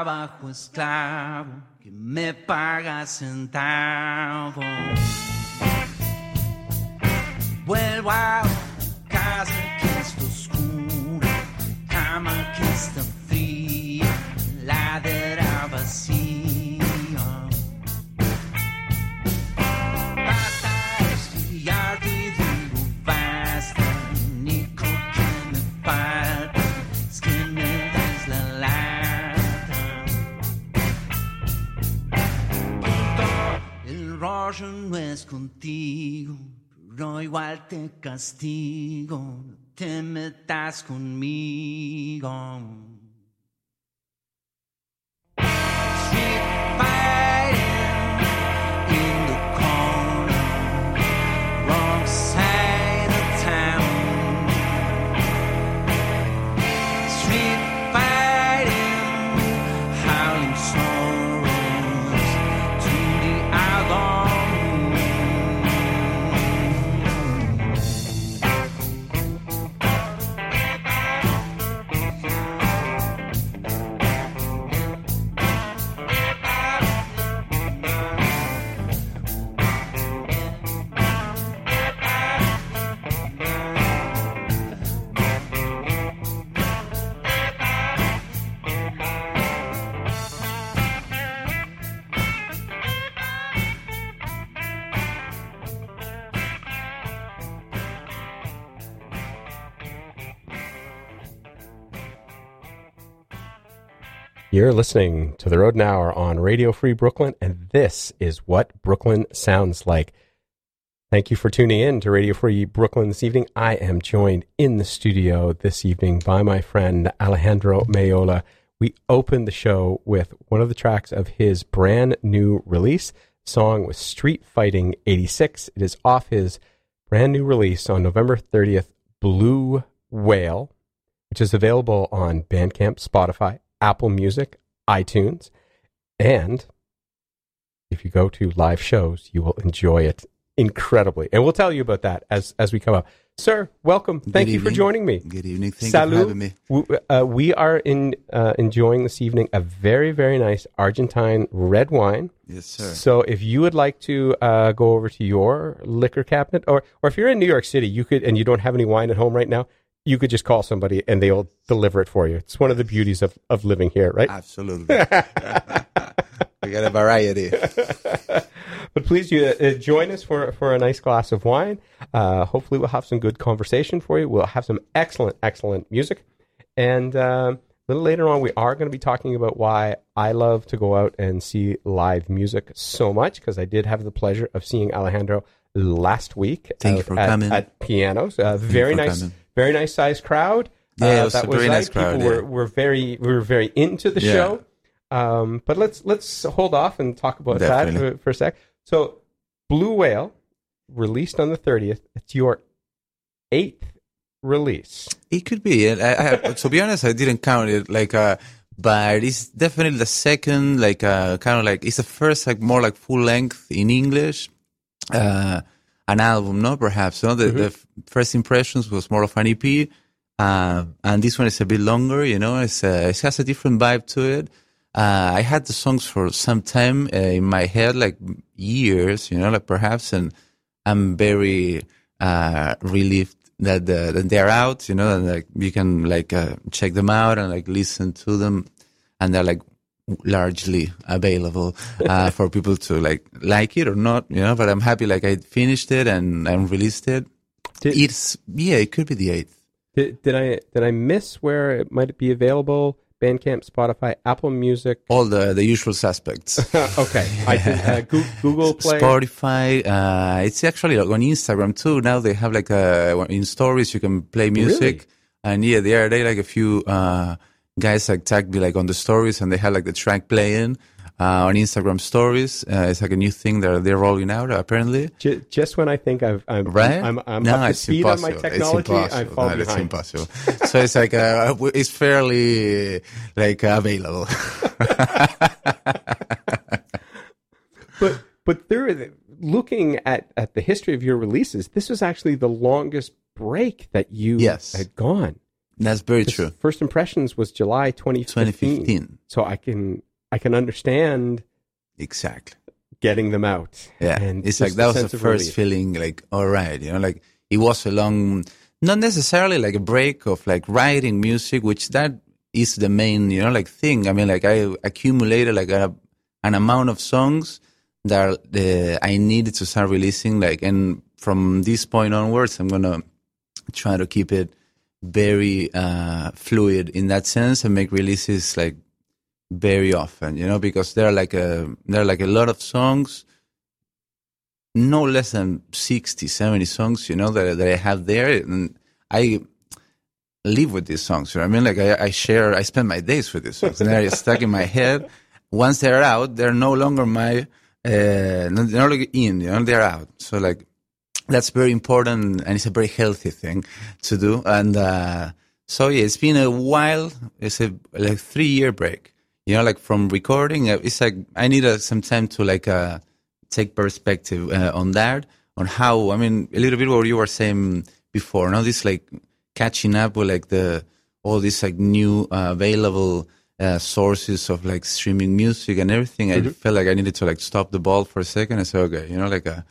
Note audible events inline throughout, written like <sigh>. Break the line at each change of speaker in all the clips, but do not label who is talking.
trabajo esclavo que me paga centavos. Vuelvo a casa que está oscura, cama que está fría, ladera vacía. no es contigo, pero igual te castigo, no te metas conmigo.
You're listening to The Rodent Hour on Radio Free Brooklyn, and this is what Brooklyn sounds like. Thank you for tuning in to Radio Free Brooklyn this evening. I am joined in the studio this evening by my friend Alejandro Meola. We opened the show with one of the tracks of his brand new release. Song was Street Fighting 86. It is off his brand new release on November 30th, Blue Whale, which is available on Bandcamp, Spotify, Apple Music, iTunes, and if you go to live shows, you will enjoy it incredibly. And we'll tell you about that as as we come up. Sir, welcome. Thank you for joining me.
Good evening. Thank
Salut.
you for having me.
W- uh, we are in uh, enjoying this evening a very very nice Argentine red wine.
Yes, sir.
So if you would like to uh, go over to your liquor cabinet, or or if you're in New York City, you could, and you don't have any wine at home right now, you could just call somebody and they'll deliver it for you. It's one of the beauties of, of living here, right?
Absolutely. <laughs> we got a variety. <laughs>
But please you, uh, join us for for a nice glass of wine. Uh, hopefully, we'll have some good conversation for you. We'll have some excellent, excellent music, and um, a little later on, we are going to be talking about why I love to go out and see live music so much because I did have the pleasure of seeing Alejandro last week.
Thank you for
at,
coming.
at pianos. Uh, very nice,
coming.
very nice sized crowd.
Yeah,
Uh,
it was
that
a very
nice.
crowd,
People
yeah.
were, were very we were very into the
Yeah.
show. Um, but let's let's hold off and talk about that for, for a sec. So, Blue Whale, released on the thirtieth. It's your eighth release.
It could be. And I, I, to be honest, I didn't count it. Like, uh, but it's definitely the second. Like, uh, kind of like it's the first, like more like full length in English. Uh, an album, no, perhaps. No, the, the f- first impressions was more of an EP. Uh, and this one is a bit longer, you know, it's, uh, it has a different vibe to it. Uh, I had the songs for some time uh, in my head, like years, you know, like perhaps, and I'm very, uh, relieved that, uh, that they're out, you know, and like you can like, uh, check them out and like listen to them and they're like largely available, uh, <laughs> for people to like, like it or not, you know, but I'm happy like I finished it and, and released it.
Did,
It's, yeah, it could be the eighth.
did, did I did I miss where it might be available? Bandcamp, Spotify, Apple Music.
All the, the usual suspects. <laughs>
okay, I did, uh, <laughs> Goo- Google Play.
Spotify. Uh, it's actually like on Instagram too. Now they have like a in stories you can play music,
Really?
and yeah, the other day like a few uh, guys like tagged me like on the stories, and they had like the track playing uh, on Instagram stories. Uh, it's like a new thing that they're rolling out apparently.
Ju- just when I think I've, I'm
Right?
I'm, I'm
no,
up to speed on my
impossible. It's
technology, I
impossible.
fall
No, It's impossible. so it's like uh, it's fairly like available. <laughs>
But but there, looking at at the history of your releases, this was actually the longest break that you
Yes.
had gone.
That's very true.
First impressions was July 2015.
2015.
So I can I can understand
Exactly.
getting them out.
Yeah,
and
it's like that was the first
relief.
feeling. Like, all right, you know, like it was a long, not necessarily like a break of like writing music, which that is the main, you know, like thing. I mean, like I accumulated like a, an amount of songs that uh, I needed to start releasing. Like, and from this point onwards, I'm gonna try to keep it very uh, fluid in that sense and make releases like very often, you know, because there are like a there are like a lot of songs, no less than 60, 70 songs, you know, that that I have there, and I live with these songs. You know I mean? Like I, I share, I spend my days with these songs, and they're stuck in my head. Once they're out, they're no longer my, uh, they're not in, you know, they're out. So like that's very important and it's a very healthy thing to do. And uh, so yeah, it's been a while. It's a like three year break. You know, like from recording, uh, it's like I need uh, some time to like uh, take perspective uh, on that, on how. I mean, a little bit what you were saying before. Now this like catching up with like the all these like new uh, available uh, sources of like streaming music and everything. I felt like I needed to like stop the ball for a second and say, okay, you know, like uh,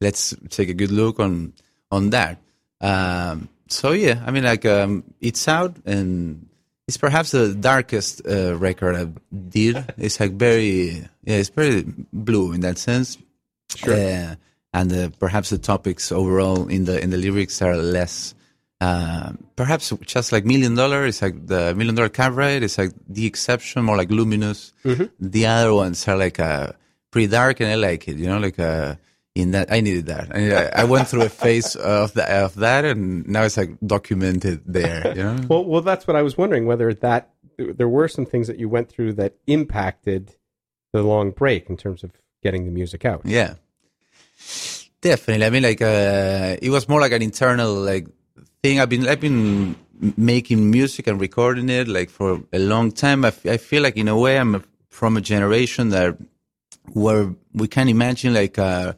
let's take a good look on on that. Um, so yeah, I mean, like um, it's out and it's perhaps the darkest uh, record I did. It's like very yeah, it's very blue in that sense. Sure. Uh, and uh, perhaps the topics overall in the in the lyrics are less uh, perhaps just like Million Dollar is like the Million Dollar Cabaret is like the exception, more like luminous. The other ones are like uh, pretty dark, and I like it. You know, like uh, in that I needed that. I, I went through a phase of the, of that, and now it's like documented there. You know.
Well, well, that's what I was wondering whether that there were some things that you went through that impacted the long break in terms of getting the music out.
Yeah, definitely. I mean, like uh, it was more like an internal like thing. I've been I've been making music and recording it like for a long time. I, f- I feel like in a way I'm a, from a generation that where we can imagine like uh,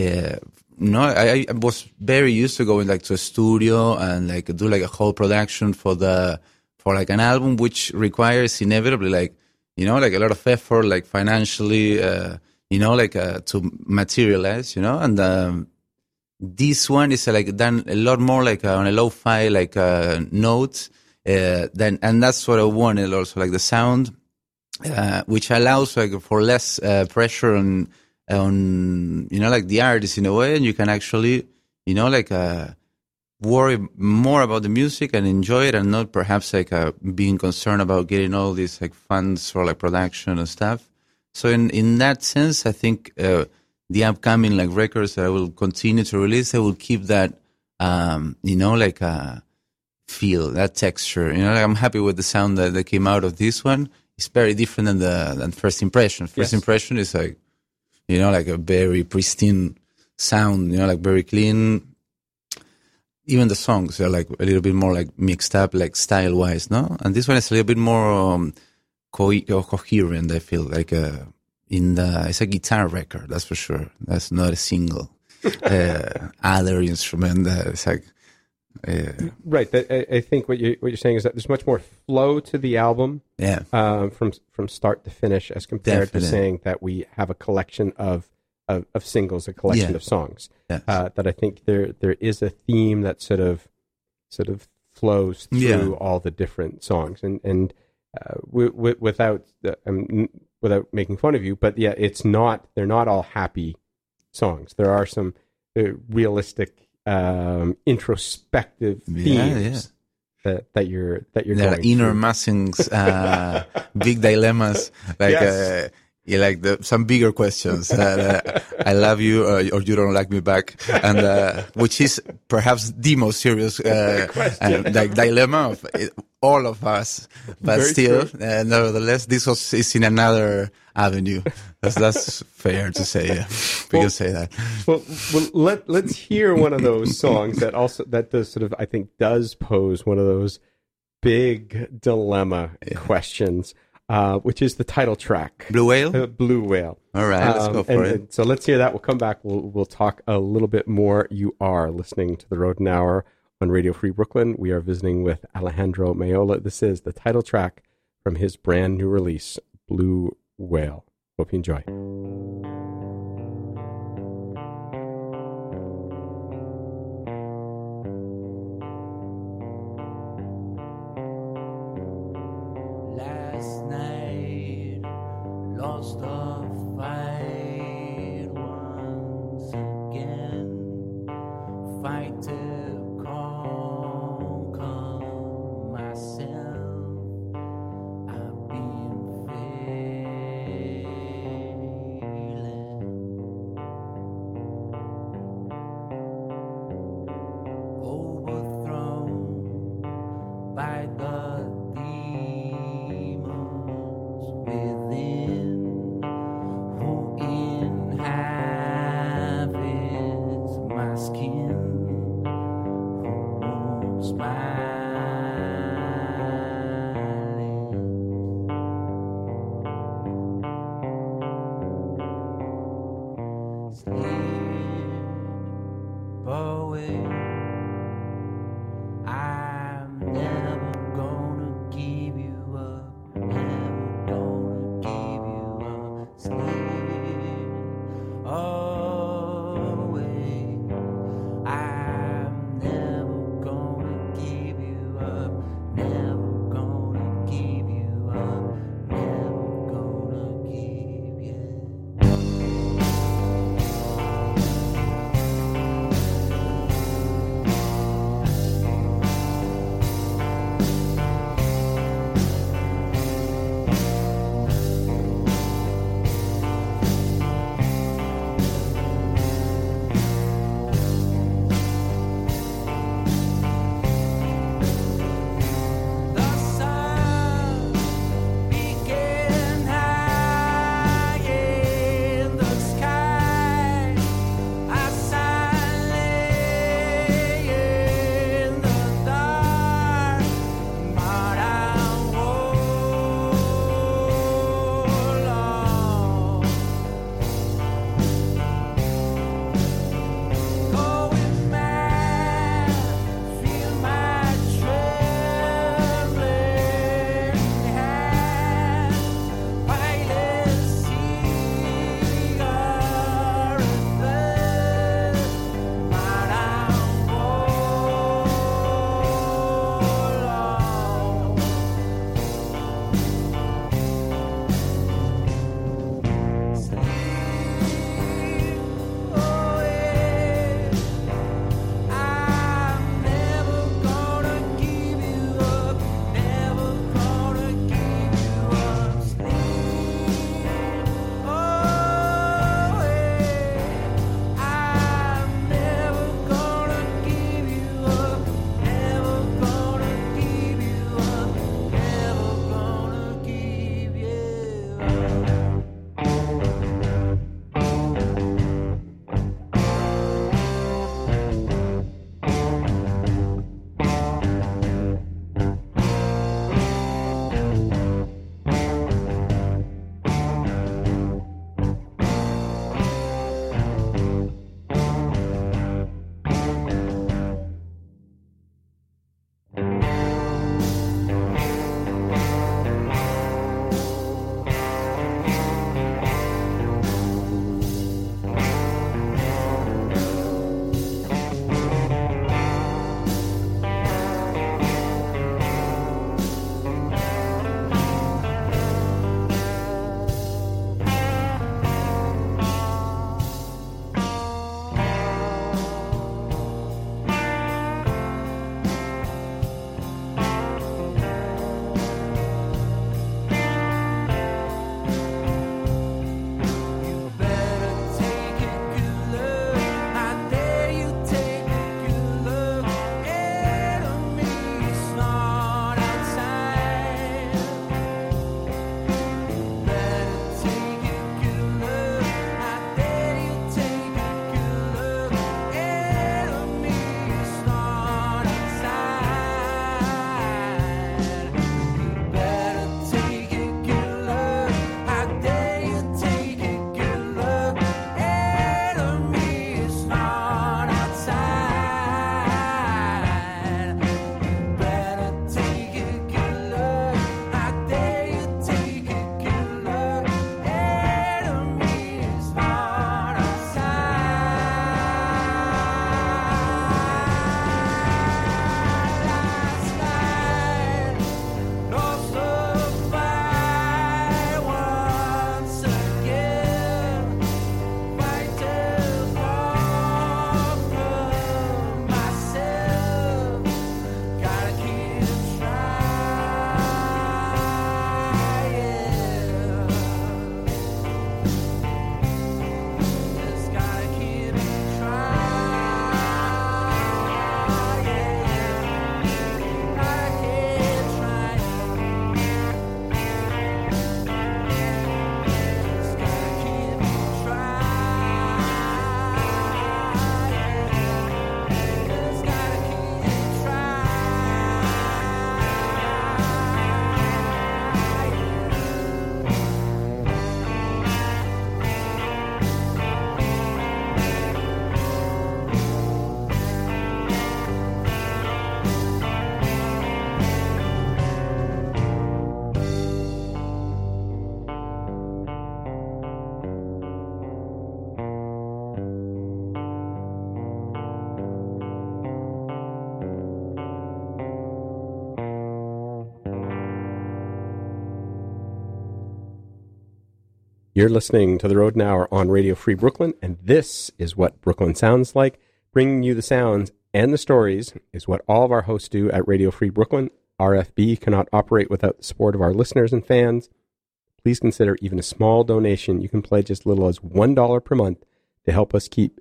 uh no, I, I was very used to going like to a studio and like do like a whole production for the for like an album, which requires inevitably like you know like a lot of effort, like financially, uh, you know, like uh, to materialize, you know, and um, this one is like done a lot more like uh, on a lo-fi like uh, notes. Uh, then and that's what I wanted also like the sound, which allows like for less pressure on on you know like the artist in a way, and you can actually you know like uh, worry more about the music and enjoy it, and not perhaps like uh, being concerned about getting all these like funds for like production and stuff. So in in that sense, I think uh, the upcoming like records that I will continue to release, I will keep that um, you know like uh, feel that texture. You know, like I'm happy with the sound that, that came out of this one. It's very different than the than first impression. First
Yes.
impression is like you know like a very pristine sound. You know, like very clean. Even the songs are like a little bit more like mixed up, like style wise, no. And this one is a little bit more um, co- uh, coherent. I feel like uh, in the it's a guitar record, that's for sure. That's not a single <laughs> uh, other instrument. That it's like uh,
Right. That, I, think what you what you're saying is that there's much more flow to the album
yeah,
um, from from start to finish, as compared
Definitely.
to saying that we have a collection of of, of singles, a collection
Yeah.
of songs. Uh, that I think there there is a theme that sort of sort of flows through
Yeah.
all the different songs, and and uh, w- w- without uh, um, without making fun of you, but yeah, it's not they're not all happy songs. There are some uh, realistic, um, introspective
Yeah,
themes that that you're that you're
there are inner
through.
massings, uh, big dilemmas, <laughs> like
Yes.
uh, yeah, like the, some bigger questions. that, uh, I love you, uh, or you don't like me back, and uh, which is perhaps the most serious uh, uh, like dilemma of all of us. But
Very
still, uh, nevertheless, this was is in another avenue. That's, that's fair to say. Yeah, we
Well-
can say that.
well, well, let let's hear one of those songs that also that does sort of I think does pose one of those big dilemma questions, uh, which is the title track,
Blue whale.
uh, Blue Whale.
All right, let's
Um,
go for
and-
it.
and so let's hear that. We'll come back. We'll we'll talk a little bit more. You are listening to the Rodent Hour on Radio Free Brooklyn. We are visiting with Alejandro Meola. This is the title track from his brand new release, Blue Whale. Hope you enjoy.
Last night, lost a fight once again. Fight who's
You're listening to The Rodent Hour on Radio Free Brooklyn, and this is what Brooklyn sounds like. Bringing you the sounds and the stories is what all of our hosts do at Radio Free Brooklyn. RFB cannot operate without the support of our listeners and fans. Please consider even a small donation. You can pledge as little as $1 per month to help us keep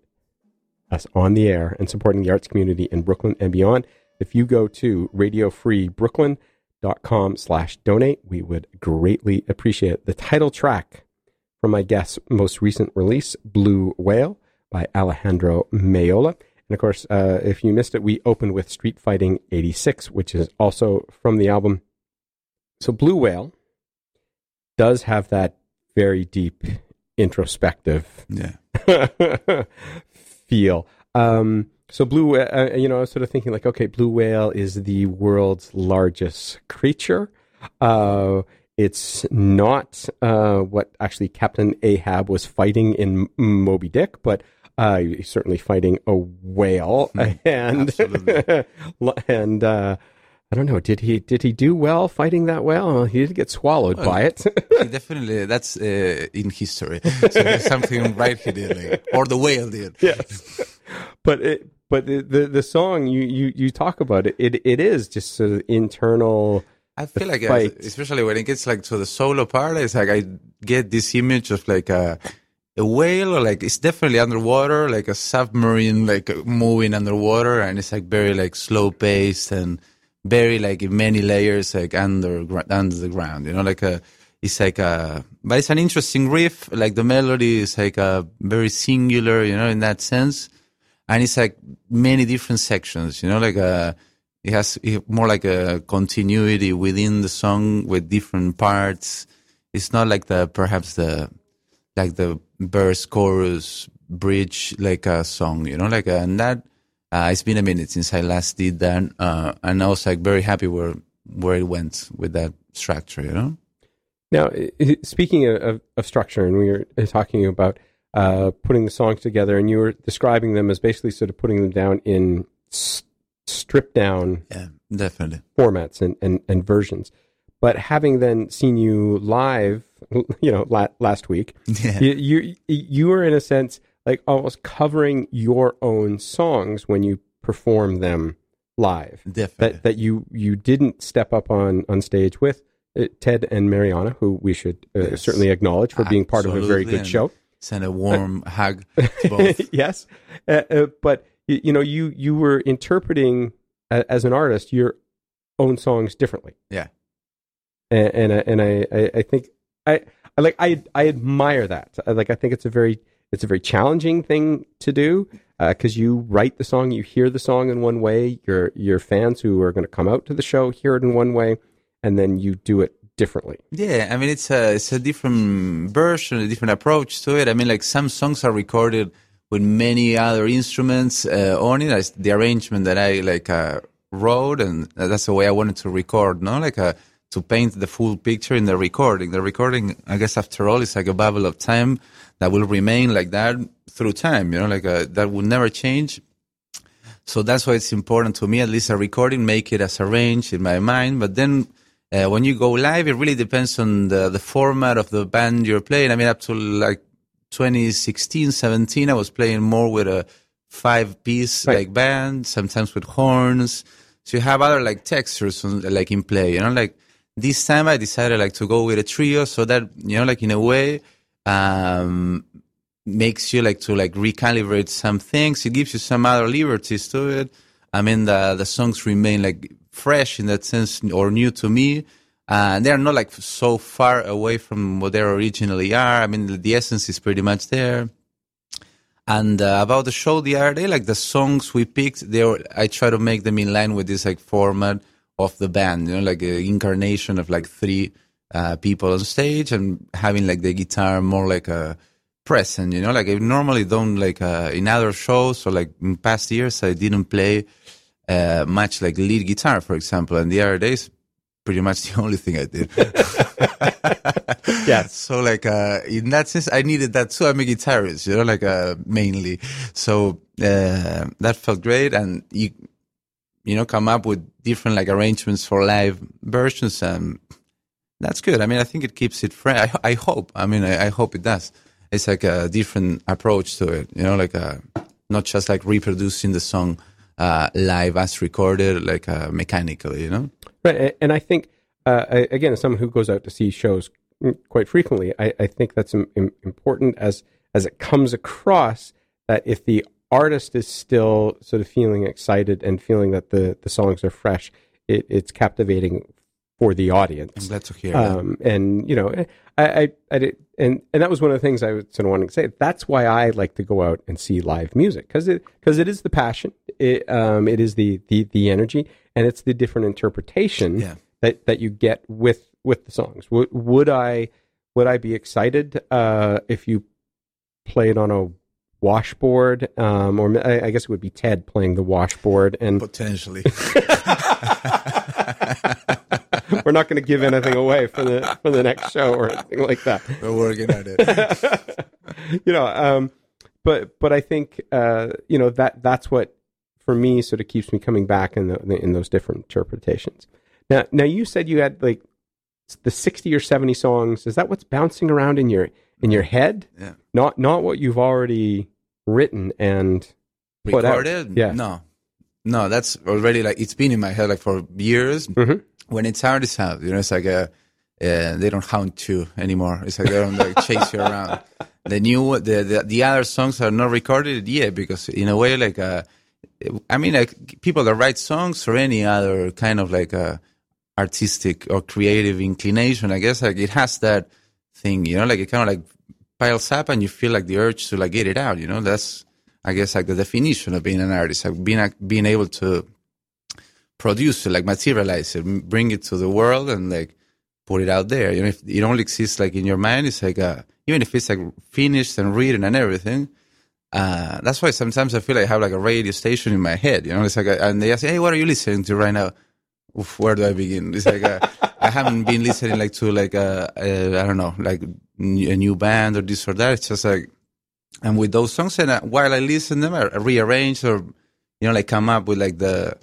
us on the air and supporting the arts community in Brooklyn and beyond. If you go to radiofreebrooklyn.com slash donate, we would greatly appreciate it. The title track from my guest's most recent release, Blue Whale by Alejandro Meola. And of course, uh, if you missed it, we opened with Street Fighting 86, which is also from the album. So Blue Whale does have that very deep introspective
Yeah. <laughs>
feel. Um, so blue, uh, you know, I was sort of thinking like, okay, blue whale is the world's largest creature. Uh, it's not uh, what actually Captain Ahab was fighting in Moby Dick, but uh, he's certainly fighting a whale. <laughs> and <laughs> and uh, I don't know, did he did he do well fighting that whale? He did get swallowed by it. <laughs>
Definitely, that's uh, in history. So there's something right he did, like, or the whale did.
yes, but it, but the, the the song you you you talk about it, it it is just sort of internal.
I feel like, uh,
fight.
especially when it gets like to the solo part, it's like I get this image of like a, a whale, or like it's definitely underwater, like a submarine, like moving underwater, and it's like very like slow paced and very like in many layers, like under under the ground. You know, like a it's like a, but it's an interesting riff. Like the melody is like a very singular, you know, in that sense, and it's like many different sections. You know, like a it has more like a continuity within the song with different parts. It's not like the perhaps the like the verse, chorus, bridge, like a song, you know, like a, and that. Uh, it's been a minute since I last did that, uh, and I was like very happy where where it went with that structure, you know.
Now, speaking of, of, structure, and we were talking about uh, putting the songs together, and you were describing them as basically sort of putting them down in s- stripped down
Yeah, definitely.
formats and, and, and versions. But having then seen you live, <laughs> you know, la- last week,
Yeah.
you, you you were in a sense like almost covering your own songs when you perform them live.
Definitely.
That that you you didn't step up on on stage with uh, Ted and Mariana, who we should uh,
Yes.
certainly acknowledge for being part of a very good show.
Send a warm <laughs> hug to both.
yes, uh, uh, but you, you know you you were interpreting uh, as an artist your own songs differently.
Yeah.
and and, I- and I, I I think I I like I I admire that. I, like I think it's a very it's a very challenging thing to do because you write the song, you hear the song in one way. Your your fans who are going to come out to the show hear it in one way, and then you do it differently.
Yeah, I mean it's a it's a different version, a different approach to it. I mean, like some songs are recorded with many other instruments uh, on it. As the arrangement that I like uh, wrote, and that's the way I wanted to record. No, like uh, to paint the full picture in the recording. The recording, I guess, after all, is like a bubble of time that will remain like that through time. You know, like uh, that will never change. So that's why it's important to me, at least a recording, make it as arranged in my mind. But then uh, when you go live, it really depends on the, the format of the band you're playing. I mean, up to like 2016, 17, I was playing more with a five piece
Right.
like band, sometimes with horns. So you have other like textures on, like in play, you know, like this time I decided like to go with a trio so that, you know, like in a way, um, makes you like to like recalibrate some things. It gives you some other liberties to it. I mean, the the songs remain like fresh in that sense or new to me. Uh, they are not like so far away from what they originally are. I mean, the, essence is pretty much there. And uh, about the show the other day, like the songs we picked, they were, I try to make them in line with this like format of the band, you know, like an incarnation of like three uh, people on stage and having like the guitar more like a present, you know, like I normally don't like uh, in other shows or like in past years, I didn't play uh, much like lead guitar, for example. And the other days, pretty much the <laughs> only thing I did.
yeah. <laughs>
So like uh in that sense I needed that too. I'm a guitarist, you know, like uh mainly. So uh that felt great and you you know come up with different like arrangements for live versions and That's good. I mean, I think it keeps it fresh. I, I hope. I mean, I, I hope it does. It's like a different approach to it. You know, like a, not just like reproducing the song uh, live as recorded, like uh, mechanically. You know.
Right, and I think uh, again, as someone who goes out to see shows quite frequently, I, I think that's im- im- important as as it comes across that if the artist is still sort of feeling excited and feeling that the the songs are fresh, it, it's captivating for the
I'm
audience.
glad to hear.
Um, and you know, I, I, I did, and and that was one of the things I was sort of wanting to say. That's why I like to go out and see live music because it because it is the passion, it um, it is the the the energy, and it's the different interpretation
Yeah.
that that you get with with the songs. Would would I would I be excited uh, if you played on a washboard, um, or I, I guess it would be Ted playing the washboard, and
Potentially. <laughs> <laughs>
we're not going to give anything away for the for the next show or anything like that.
We're working at it. <laughs>
you know, um, but but I think uh, you know that that's what for me sort of keeps me coming back in the, in those different interpretations. Now, now you said you had like the sixty or seventy songs. Is that what's bouncing around in your in your head?
Yeah.
Not not what you've already written and put out.
Recorded?
Yeah.
No. No, that's already like, it's been in my head like for years.
Mhm.
When it's out, it's out. You know, it's like a, uh, they don't hound you anymore. It's like they don't like <laughs> chase you around. The new, the, the, the other songs are not recorded yet because in a way, like, uh, I mean, like people that write songs or any other kind of like, uh, artistic or creative inclination, I guess like it has that thing, you know, like it kind of like piles up and you feel like the urge to like get it out, you know, that's, I guess like the definition of being an artist, like being, being able to produce it, like materialize it, bring it to the world and like put it out there. You know, if it only exists like in your mind, it's like, a, even if it's like finished and written and everything, uh, that's why sometimes I feel like I have like a radio station in my head, you know, it's like, uh, and they ask, Hey, what are you listening to right now? Oof, where do I begin? It's like, uh, I haven't been listening like to like, uh, uh, I don't know, like a new band or this or that. It's just like, and with those songs, and uh, while I listen them, I rearrange or, you know, like come up with like the,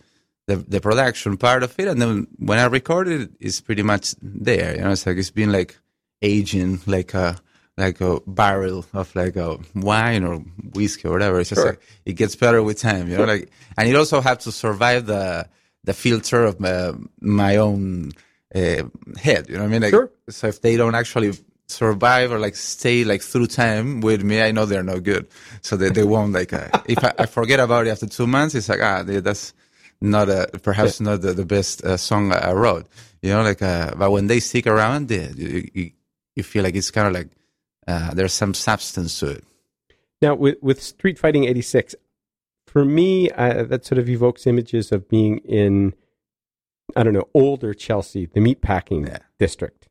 the, the production part of it. And then when I record it, it's pretty much there. You know, it's like, it's been like aging like a, like a barrel of like a wine or whiskey or whatever. It's just
Sure.
like, it gets better with time, you know, like, and it also have to survive the, the filter of my, my own uh, head, you know what I mean? Like,
Sure.
So if they don't actually survive or like stay like through time with me, I know they're no good. So they, they won't like, uh, if I, I forget about it after two months, it's like, ah, they- that's not a, perhaps not the, the best uh, song I wrote, you know, like, uh, but when they stick around, they, you, you, you feel like it's kind of like, uh, there's some substance to it.
Now, with, with Street Fighting 86, for me, uh, that sort of evokes images of being in, I don't know, older Chelsea, the meatpacking
Yeah.
district.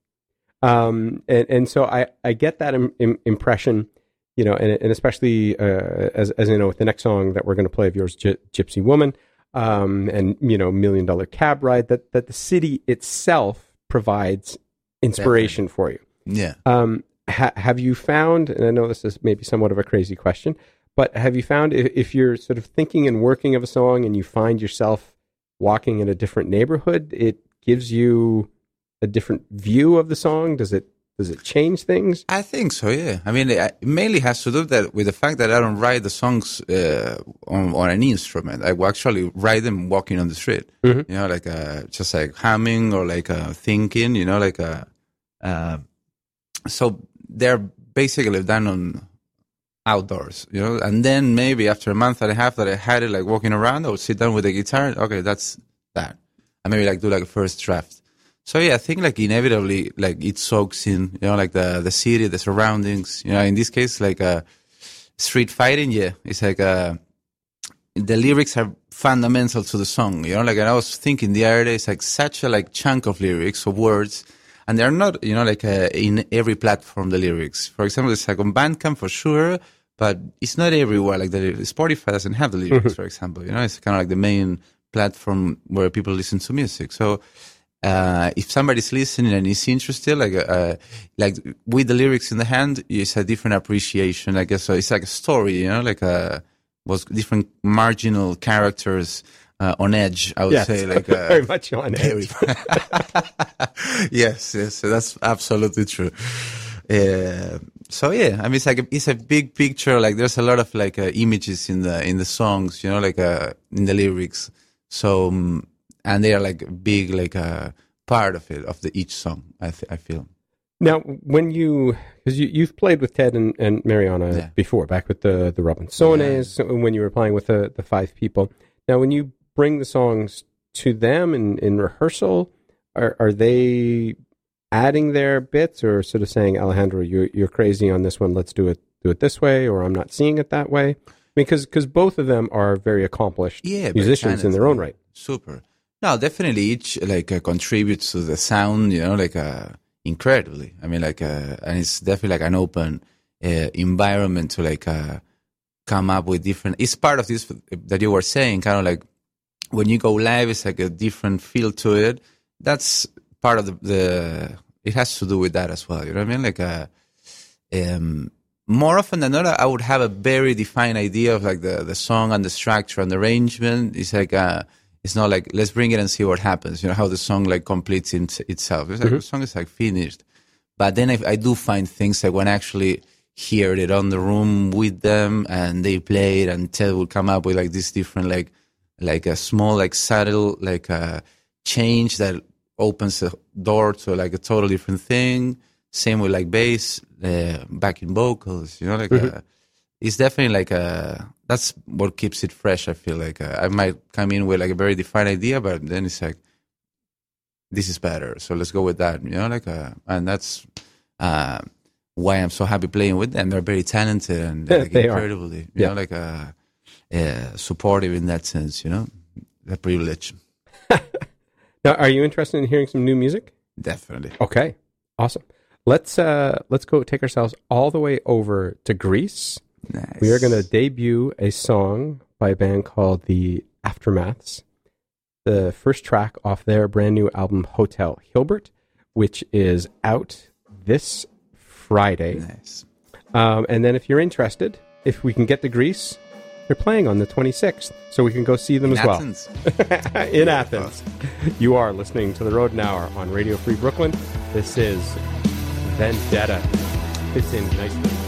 Um, and, and so I, I get that Im, im- impression, you know, and, and especially uh, as, as you know, with the next song that we're going to play of yours, Gy- Gypsy Woman, um, and, you know, Million Dollar Cab Ride, that, that the city itself provides inspiration for you.
Yeah.
Um, ha- have you found, and I know this is maybe somewhat of a crazy question, but have you found if, if you're sort of thinking and working of a song and you find yourself walking in a different neighborhood, it gives you a different view of the song? Does it does it change things?
I think so. Yeah. I mean, it mainly has to do that with the fact that I don't write the songs uh, on on an instrument. I will actually write them walking on the street.
Mhm.
You know, like uh, just like humming or like uh, thinking. You know, like uh, uh, so they're basically done on outdoors. You know, and then maybe after a month and a half that I had it like walking around, I would sit down with the guitar. Okay, that's that. And maybe like do like a first draft. So yeah, I think like inevitably, like it soaks in, you know, like the the city, the surroundings. You know, in this case, like uh, street fighting. Yeah, it's like uh, the lyrics are fundamental to the song. You know, like and I was thinking the other day, it's like such a like chunk of lyrics of words, and they're not, you know, like uh, in every platform the lyrics. For example, it's like on Bandcamp for sure, but it's not everywhere. Like the Spotify doesn't have the lyrics, for example. You know, it's kind of like the main platform where people listen to music. So uh, if somebody's listening and is interested, like uh, like with the lyrics in the hand, it's a different appreciation. I guess so. It's like a story, you know, like a was different marginal characters uh, on edge. I would
Yes,
say <laughs> like uh,
very much on edge. <laughs>
yes, yes, that's absolutely true. Uh, so yeah, I mean, it's like a, it's a big picture. Like there's a lot of like uh, images in the in the songs, you know, like uh, in the lyrics. So um, and they are like a big like a part of it of the each song. I th- I feel.
Now, when you because you you've played with Ted and, and Mariana
Yeah.
before, back with the the Robinsones, when you were playing with the the five people. Now, when you bring the songs to them in in rehearsal, are are they adding their bits or sort of saying, Alejandro, you're you're crazy on this one. Let's do it do it this way, or I'm not seeing it that way. Because because both of them are very accomplished
Yeah,
musicians in their own right.
Super. No, definitely each like uh, contributes to the sound, you know, like uh, incredibly. I mean, like, uh, and it's definitely like an open uh, environment to like uh, come up with different. It's part of this that you were saying, kind of like when you go live, it's like a different feel to it. That's part of the, the it has to do with that as well. You know what I mean? Like, uh, um, more often than not, I would have a very defined idea of like the, the song and the structure and the arrangement. It's like, uh, it's not like, let's bring it and see what happens. You know, how the song like completes in, itself. It's like the song is like finished. But then I, I do find things like when I actually hear it on the room with them and they play it and Ted will come up with like this different, like, like a small, like subtle, like a change that opens the door to like a total different thing. Same with like bass, uh, backing vocals, you know, like uh, it's definitely like a that's what keeps it fresh. I feel like uh, I might come in with like a very defined idea, but then it's like this is better, so let's go with that, you know, like uh, and that's uh, why I'm so happy playing with them. They're very talented and <laughs> like,
They are.
incredibly, you
Yeah.
know, like uh, uh, supportive in that sense, you know, a privilege, <laughs> <laughs>
Now, are you interested in hearing some new music?
definitely.
Okay, awesome. Let's uh let's go take ourselves all the way over to Greece.
Nice.
We are going to debut a song by a band called the After Maths. The first track off their brand new album Hotel Hilbert, which is out this Friday.
nice.
Um, and then if you're interested, if we can get to Greece, they're playing on the 26th, so we can go see them
In
as well
Athens. <laughs>
in Athens. You are listening to the Rodent Hour on Radio Free Brooklyn. This is Vendetta. Fits in nicely.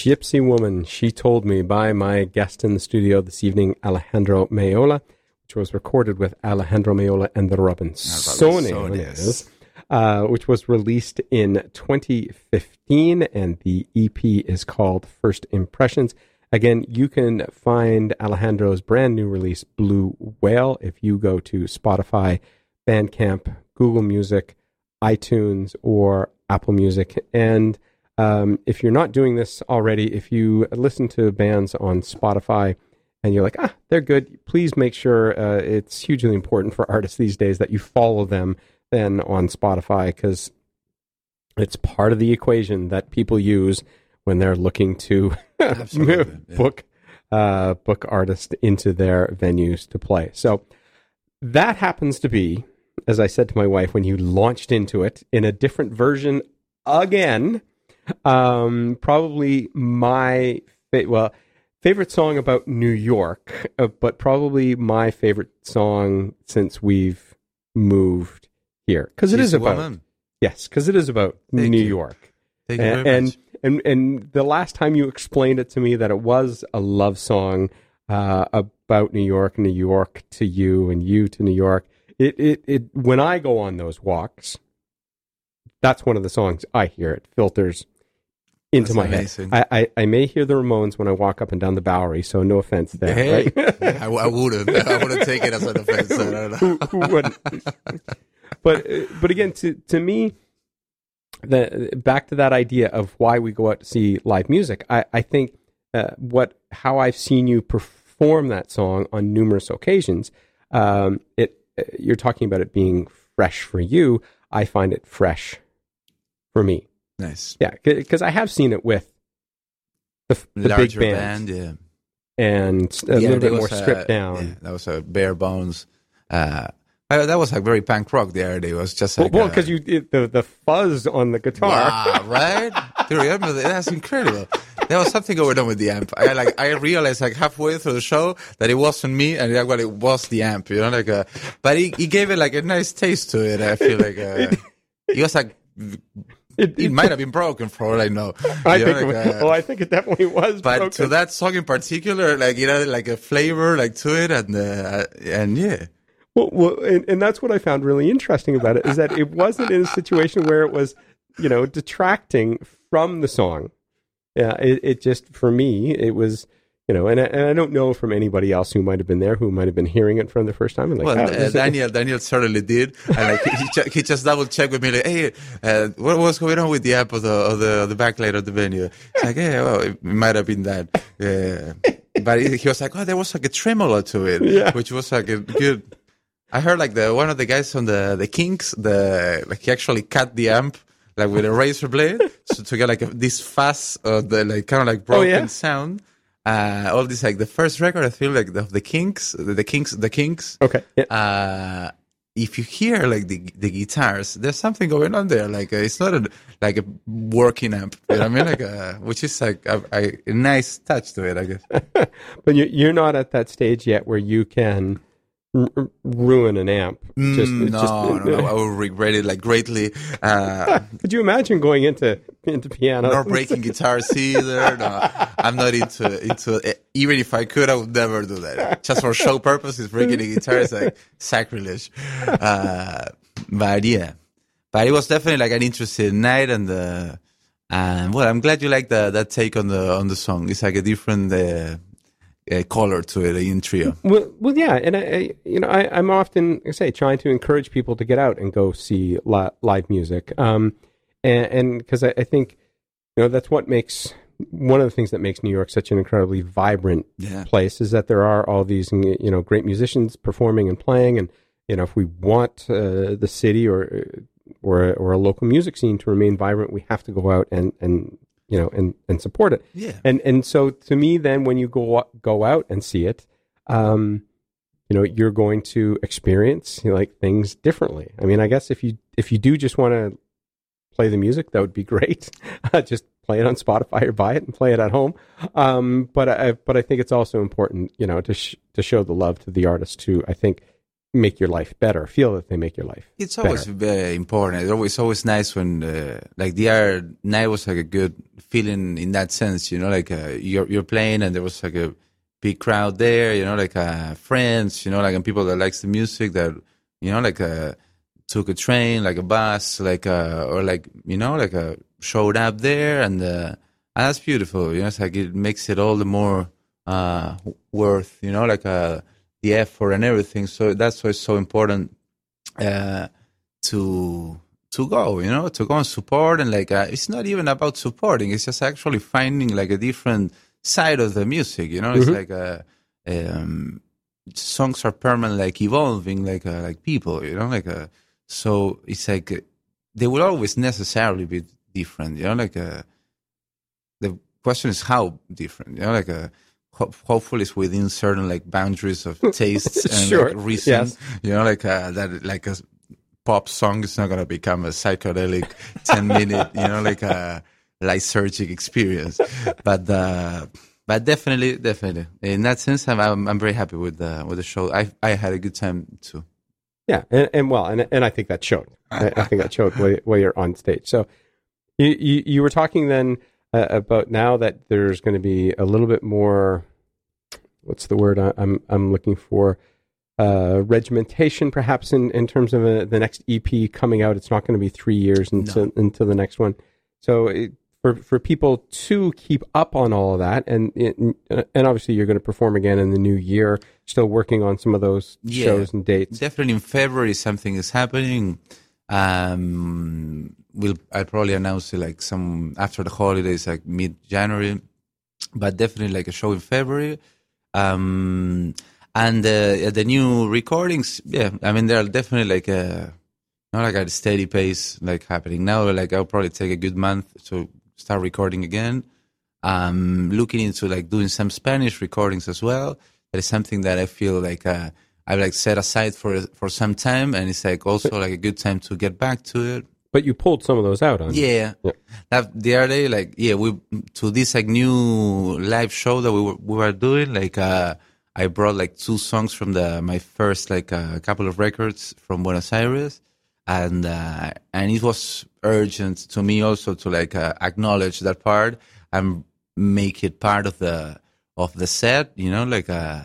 Gypsy Woman, She Told Me by my guest in the studio this evening, Alejandro Meola, which was recorded with Alejandro Meola and the Robinsones, uh, which was released in 2015, and the EP is called First Impressions. Again, you can find Alejandro's brand new release, Blue Whale, if you go to Spotify, Bandcamp, Google Music, iTunes, or Apple Music. And um, if you're not doing this already, if you listen to bands on Spotify and you're like, ah, they're good, please make sure uh, it's hugely important for artists these days that you follow them then on Spotify because it's part of the equation that people use when they're looking to <laughs>
yeah.
book uh, book artists into their venues to play. So that happens to be, as I said to my wife when you launched into it, in a different version again. Um, probably my fa- well favorite song about New York, uh, but probably my favorite song since we've moved here because it is about
woman.
yes, because it is about
Thank
New
you.
York
Thank you
and,
very
and and and the last time you explained it to me that it was a love song uh, about New York, New York to you, and you to New York. It it it when I go on those walks, that's one of the songs I hear. It filters into
That's
my
amazing.
head. I, I I may hear the Ramones when I walk up and down the Bowery, so no offense there.
Hey,
right?
I, I wouldn't. <laughs> I wouldn't take it as an offense. I don't know.
who, who wouldn't? <laughs> but but again, to to me, the back to that idea of why we go out to see live music. I I think uh, what how I've seen you perform that song on numerous occasions. Um, it uh, you're talking about it being fresh for you. I find it fresh for me.
Nice.
Yeah, because I have seen it with the, the big
Larger
band,
yeah.
and a
yeah,
little bit more
was a-
stripped down.
yeah, that was a bare bones. Uh, that was like very punk rock. The other day it was just
Well,
like
well, because you it, the the fuzz on the guitar.
Wow, right? Do you remember that? That's incredible. There was something going on with the amp. I like I realized like halfway through the show that it wasn't me and that well, it was the amp. You know, like uh, but he, he gave it like a nice taste to it. I feel like uh, <laughs> it was like
It,
it might have been broken for all I know.
I
You know,
think.
like,
it,
uh,
well, I think it definitely was.
but
broken.
to that song in particular, like you know, like a flavor like to it, and uh, and yeah,
Well, well and, and that's what I found really interesting about it is that it wasn't in a situation where it was, you know, detracting from the song. Yeah, it, it just for me it was, you know, and I, and I don't know from anybody else who might have been there who might have been hearing it for the first time. Like,
well,
oh,
uh, Daniel Daniel certainly did, and like he, he, he just double checked with me, like, hey, uh, what was going on with the amp of the of the, the backlight of the venue? It's like, yeah, well, it might have been that, yeah. But he, was like, oh, there was like a tremolo to it,
Yeah.
which was like a good. I heard like the one of the guys on the the Kinks, the like he actually cut the amp like with a razor blade so to get like a, this fast, uh, the like kind of like broken
yeah?
sound. Uh, all this like the first record, I feel like the, the Kinks, the, the Kinks, the Kinks.
okay, yeah.
Uh, if you hear like the the guitars, there's something going on there. Like uh, it's not a like a working amp. You know what I mean? Like uh, <laughs> which is like a, a, a nice touch to it, I guess. <laughs>
but you, you're not at that stage yet where you can r- ruin an amp. Just,
Mm, no,
just-
no, no, <laughs> I will regret it like greatly. Uh, <laughs>
Could you imagine going into into piano.
nor breaking guitars either. No, I'm not into into it. even if I could, I would never do that. Just for show purposes, breaking a guitar is like sacrilege. Uh, but yeah, but it was definitely like an interesting night, and uh, and well, I'm glad you like that that take on the on the song. It's like a different. Uh, uh, color to it in trio.
Well, well, yeah, and I, I you know, I, I'm often, like I say, trying to encourage people to get out and go see li- live music, um, and because I, I think, you know, that's what makes one of the things that makes New York such an incredibly vibrant
Yeah.
place is that there are all these, you know, great musicians performing and playing, and you know, if we want uh, the city or or or a local music scene to remain vibrant, we have to go out and and you know and and support it.
Yeah.
And and so to me, then when you go go out and see it, um, you know, you're going to experience you know, like things differently. I mean, I guess if you if you do just want to play the music, that would be <laughs> great. <laughs> just play it on Spotify or buy it and play it at home. Um, but I but I think it's also important, you know, to sh- to show the love to the artist to I think make your life better. Feel that they make your life.
It's always
better.
very important. It's always always nice when uh, like the other night was like a good feeling in that sense. You know, like uh, you're you're playing and there was like a big crowd there. You know, like uh, friends. You know, like and people that likes the music that you know like uh, took a train, like a bus, like uh, or like you know like uh, showed up there and. Uh, and that's beautiful, you know. It's like it makes it all the more uh, worth, you know, like uh, the effort and everything. So that's why it's so important uh, to to go, you know, to go and support. And like, uh, it's not even about supporting; it's just actually finding like a different side of the music. You know, it's like uh, um, songs are permanent, like evolving, like uh, like people. You know, like uh, so it's like uh, they will always necessarily be different. You know, like. Uh, the question is how different you know like a ho- hopefully it's within certain like boundaries of <laughs> tastes and
Sure,
like reason
yes.
you know like uh, that like a pop song is not going to become a psychedelic 10 minute you know like a lysergic experience but uh but definitely definitely in that sense i'm i'm, I'm very happy with the with the show i i had a good time too
Yeah, and, and well, and and I think that showed. I, I think that showed while, while you're on stage. So, you you, you were talking then uh, about now that there's going to be a little bit more. What's the word I, I'm I'm looking for? Uh, regimentation, perhaps in in terms of uh the next EP coming out. It's not going to be three years into into the next one. So. It, for, for people to keep up on all of that, and and and obviously you're going to perform again in the new year. Still working on some of those
Yeah.
shows and dates.
definitely in February something is happening. Um, we'll I'll probably announce it like some after the holidays, like mid January, but definitely like a show in February. Um, and uh, the new recordings, yeah, I mean they're definitely like a not like at a steady pace like happening now. Like I'll probably take a good month to start recording again. Um, looking into like doing some Spanish recordings as well. That is something that I feel like uh, I've like set aside for for some time, and it's like also like a good time to get back to it.
But you pulled some of those out on
Yeah.
Yeah.
That the other day, like, yeah, we to this like new live show that we were we were doing, like, uh, I brought like two songs from the my first like a uh, couple of records from Buenos Aires, and uh, and it was urgent to me also to like uh, acknowledge that part and make it part of the of the set, you know, like uh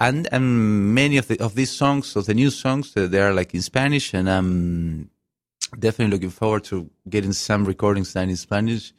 and and many of the of these songs, of the new songs, they are like in Spanish, and um definitely looking forward to getting some recordings done in Spanish.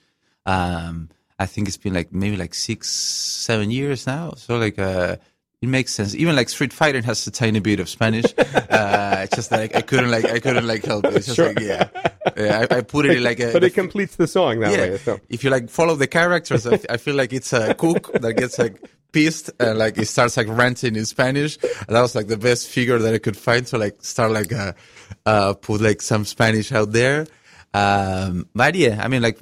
Um, I think it's been like maybe like six, seven years now. So like, uh, it makes sense. Even like Street Fighter has a tiny bit of Spanish. <laughs> uh, it's just like I couldn't like I couldn't like help it. It's just
Sure.
like yeah, yeah I, I put it in like a.
but it completes the song that
yeah.
way. So
If you like follow the characters, I, I feel like it's a cook that gets like pissed and like it starts like ranting in Spanish. And that was like the best figure that I could find to like start like uh, uh put like some Spanish out there. Um, but yeah, I mean like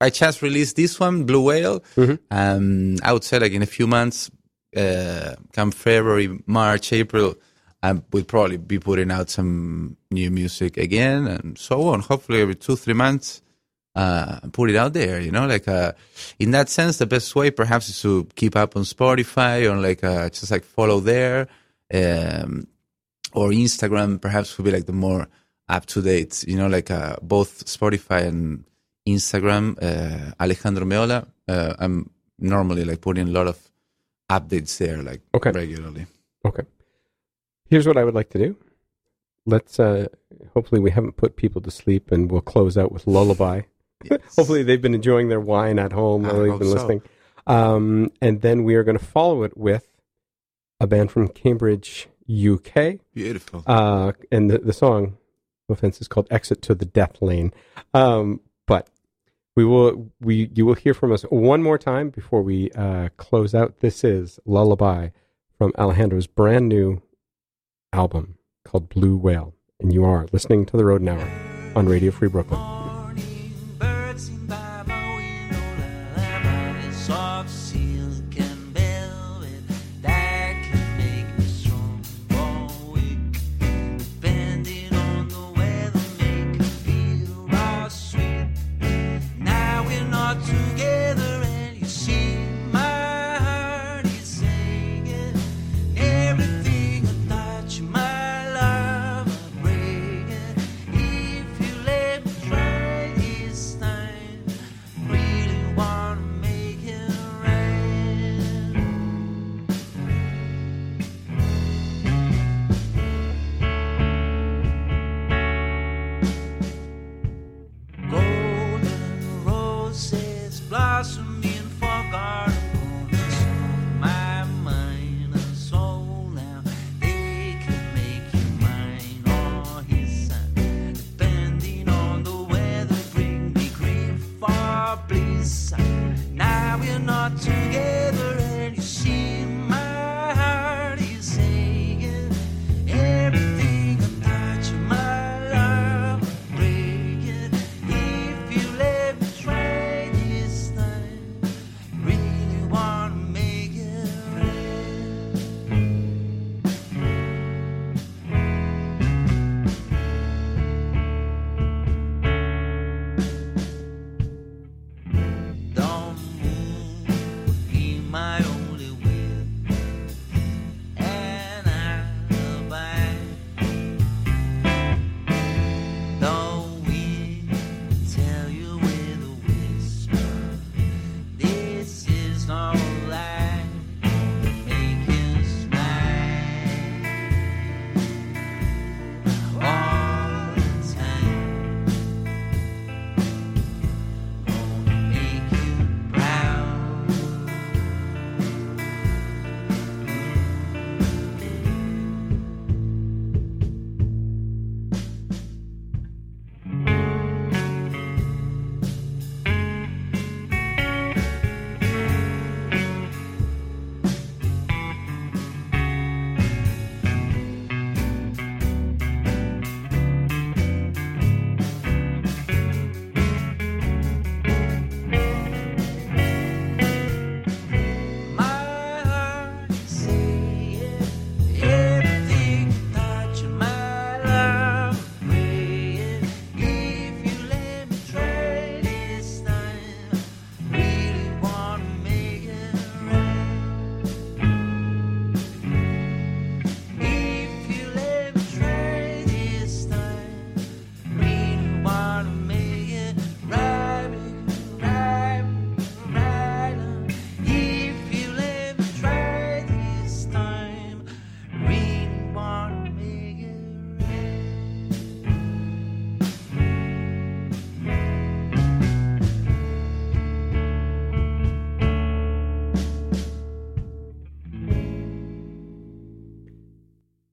I just released this one, Blue Whale. Um, I would say like in a few months, uh, come February, March, April, I will probably be putting out some new music again and so on. Hopefully every two, three months, uh, put it out there, you know, like, uh, in that sense, the best way perhaps is to keep up on Spotify or like, uh, just like follow there, um, or Instagram perhaps would be like the more up to date, you know, like, uh, both Spotify and
Instagram, uh, Alejandro Meola. Uh, I'm normally like putting a lot of updates there, like
Okay.
regularly.
Okay. Here's what I would like to do. Let's uh hopefully we haven't put people to sleep and we'll close out with lullaby.
Yes. <laughs>
hopefully they've been enjoying their wine at home while they've been
so.
listening. Um and then we are going to follow it with a band from Cambridge, UK.
beautiful.
Uh and the, the song no offense is called Exit to the Death Lane. Um but we will we you will hear from us one more time before we uh close out. This is Lullaby from Alejandro's brand new album called Blue Whale. And you are listening to The Rodent Hour on Radio Free Brooklyn.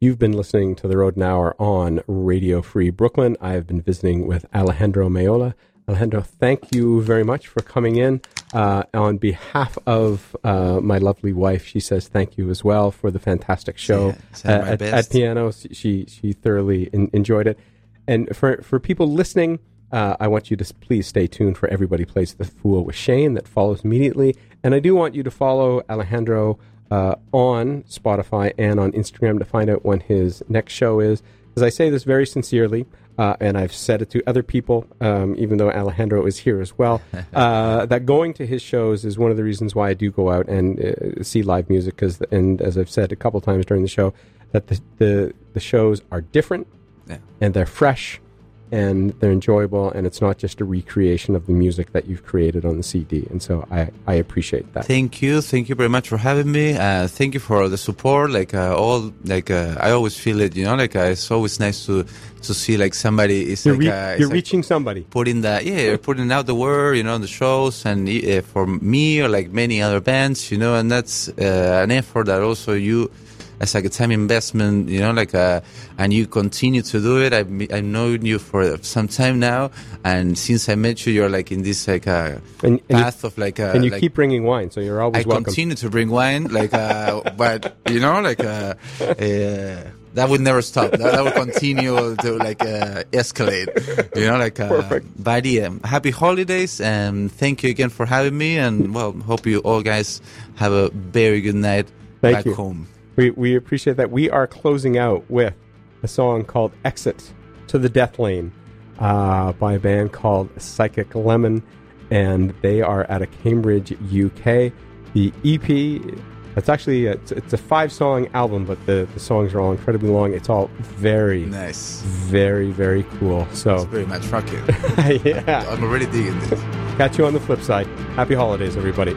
You've been listening to The Rodent Hour on Radio Free Brooklyn. I have been visiting with Alejandro Meola. Alejandro, thank you very much for coming in. Uh, on behalf of uh, my lovely wife, she says thank you as well for the fantastic show
Yeah,
at, at piano. She she thoroughly en- enjoyed it. And for for people listening, uh, I want you to please stay tuned for Everybody Plays the Fool with Shane that follows immediately. And I do want you to follow Alejandro uh, on Spotify and on Instagram to find out when his next show is. As I say this very sincerely, uh, and I've said it to other people, um, even though Alejandro is here as well, <laughs> uh, that going to his shows is one of the reasons why I do go out and uh, see live music. Because, and as I've said a couple times during the show, that the the, the shows are different
Yeah.
and they're fresh
and they're enjoyable, and it's not just a recreation of the music that you've created on the CD. And so I, I appreciate that.
Thank you, thank you very much for having me. Uh, thank you for the support. Like uh, all, like uh, I always feel it. You know, like uh, it's always nice to to see like somebody is
You're,
like
re-
uh,
you're
like
reaching somebody.
putting that yeah you're putting out the word you know on the shows and uh, for me or like many other bands you know and that's uh, an effort that also you as like a time investment you know like uh and you continue to do it i've i've known you for some time now and since i met you you're like in this like uh
And, and you,
path of like uh
and you
like,
keep bringing wine, so you're always welcome.
I
welcome.
continue to bring wine, like, uh, <laughs> but you know, like, uh, uh, that would never stop. That, that would continue to like uh, escalate. You know, like. Uh,
Perfect.
But yeah, happy holidays, and thank you again for having me. And well, hope you all guys have a very good night
Thank
back
you.
home.
We, we appreciate that. We are closing out with a song called Exit to the Death Lane uh, by a band called Psychic Lemon, and they are out of Cambridge, UK. The EP, it's actually a, it's, it's a five song album, but the, the songs are all incredibly long. It's all very,
Nice.
very, very cool. So,
very much. Fuck you. <laughs>
yeah.
I'm already digging this.
Catch you on the flip side. Happy holidays, everybody.